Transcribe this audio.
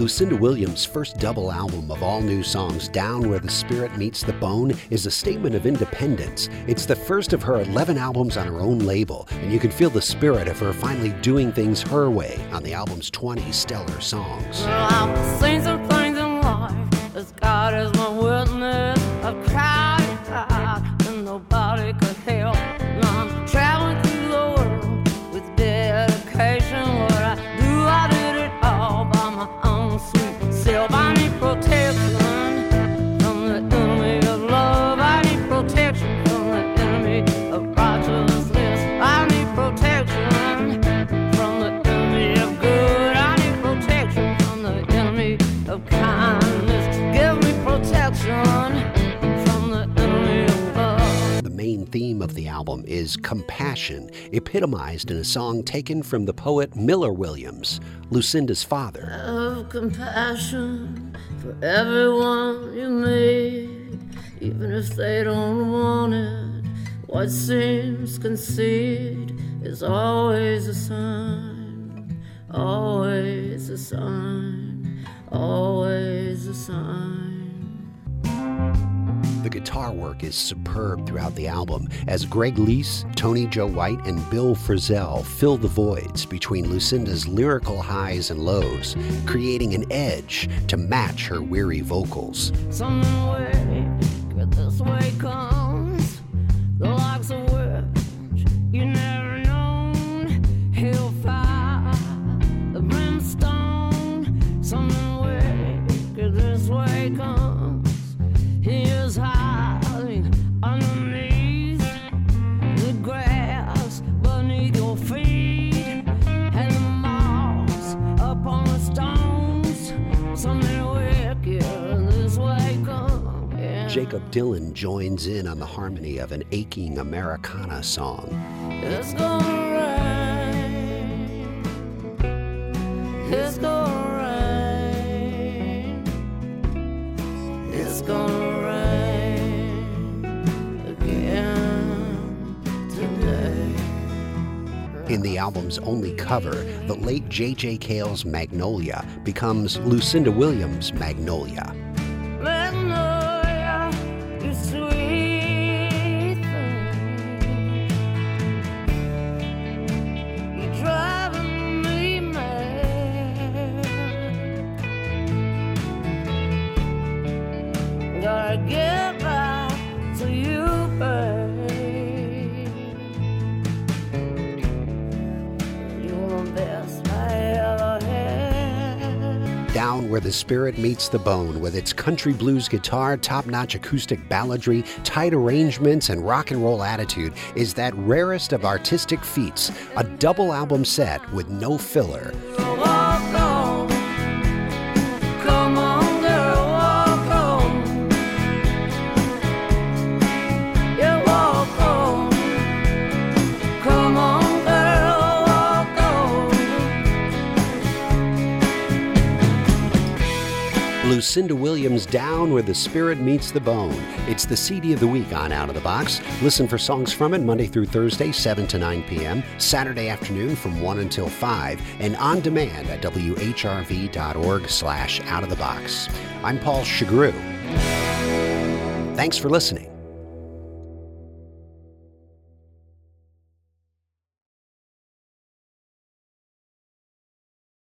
Lucinda Williams' first double album of all new songs, Down Where the Spirit Meets the Bone, is a statement of independence. It's the first of her 11 albums on her own label, and you can feel the spirit of her finally doing things her way on the album's 20 stellar songs. Well, theme of the album is compassion, epitomized in a song taken from the poet Miller Williams, Lucinda's father. Have compassion for everyone you meet, even if they don't want it. What seems conceit is always a sign, always a sign, always a sign. The guitar work is superb throughout the album as Greg Leisz, Tony Joe White, and Bill Frisell fill the voids between Lucinda's lyrical highs and lows, creating an edge to match her weary vocals. Jakob Dylan joins in on the harmony of an aching Americana song. It's gonna rain. It's gonna In the album's only cover, the late J.J. Cale's Magnolia becomes Lucinda Williams' Magnolia. Magnolia, Down Where the Spirit Meets the Bone, with its country blues guitar, top notch acoustic balladry, tight arrangements, and rock and roll attitude, is that rarest of artistic feats a double album set with no filler. Lucinda Williams Down Where the Spirit Meets the Bone. It's the CD of the week on Out of the Box. Listen for songs from it Monday through Thursday, 7 to 9 p.m., Saturday afternoon from 1 until 5, and on demand at whrv.org slash out of the box. I'm Paul Chagru. Thanks for listening.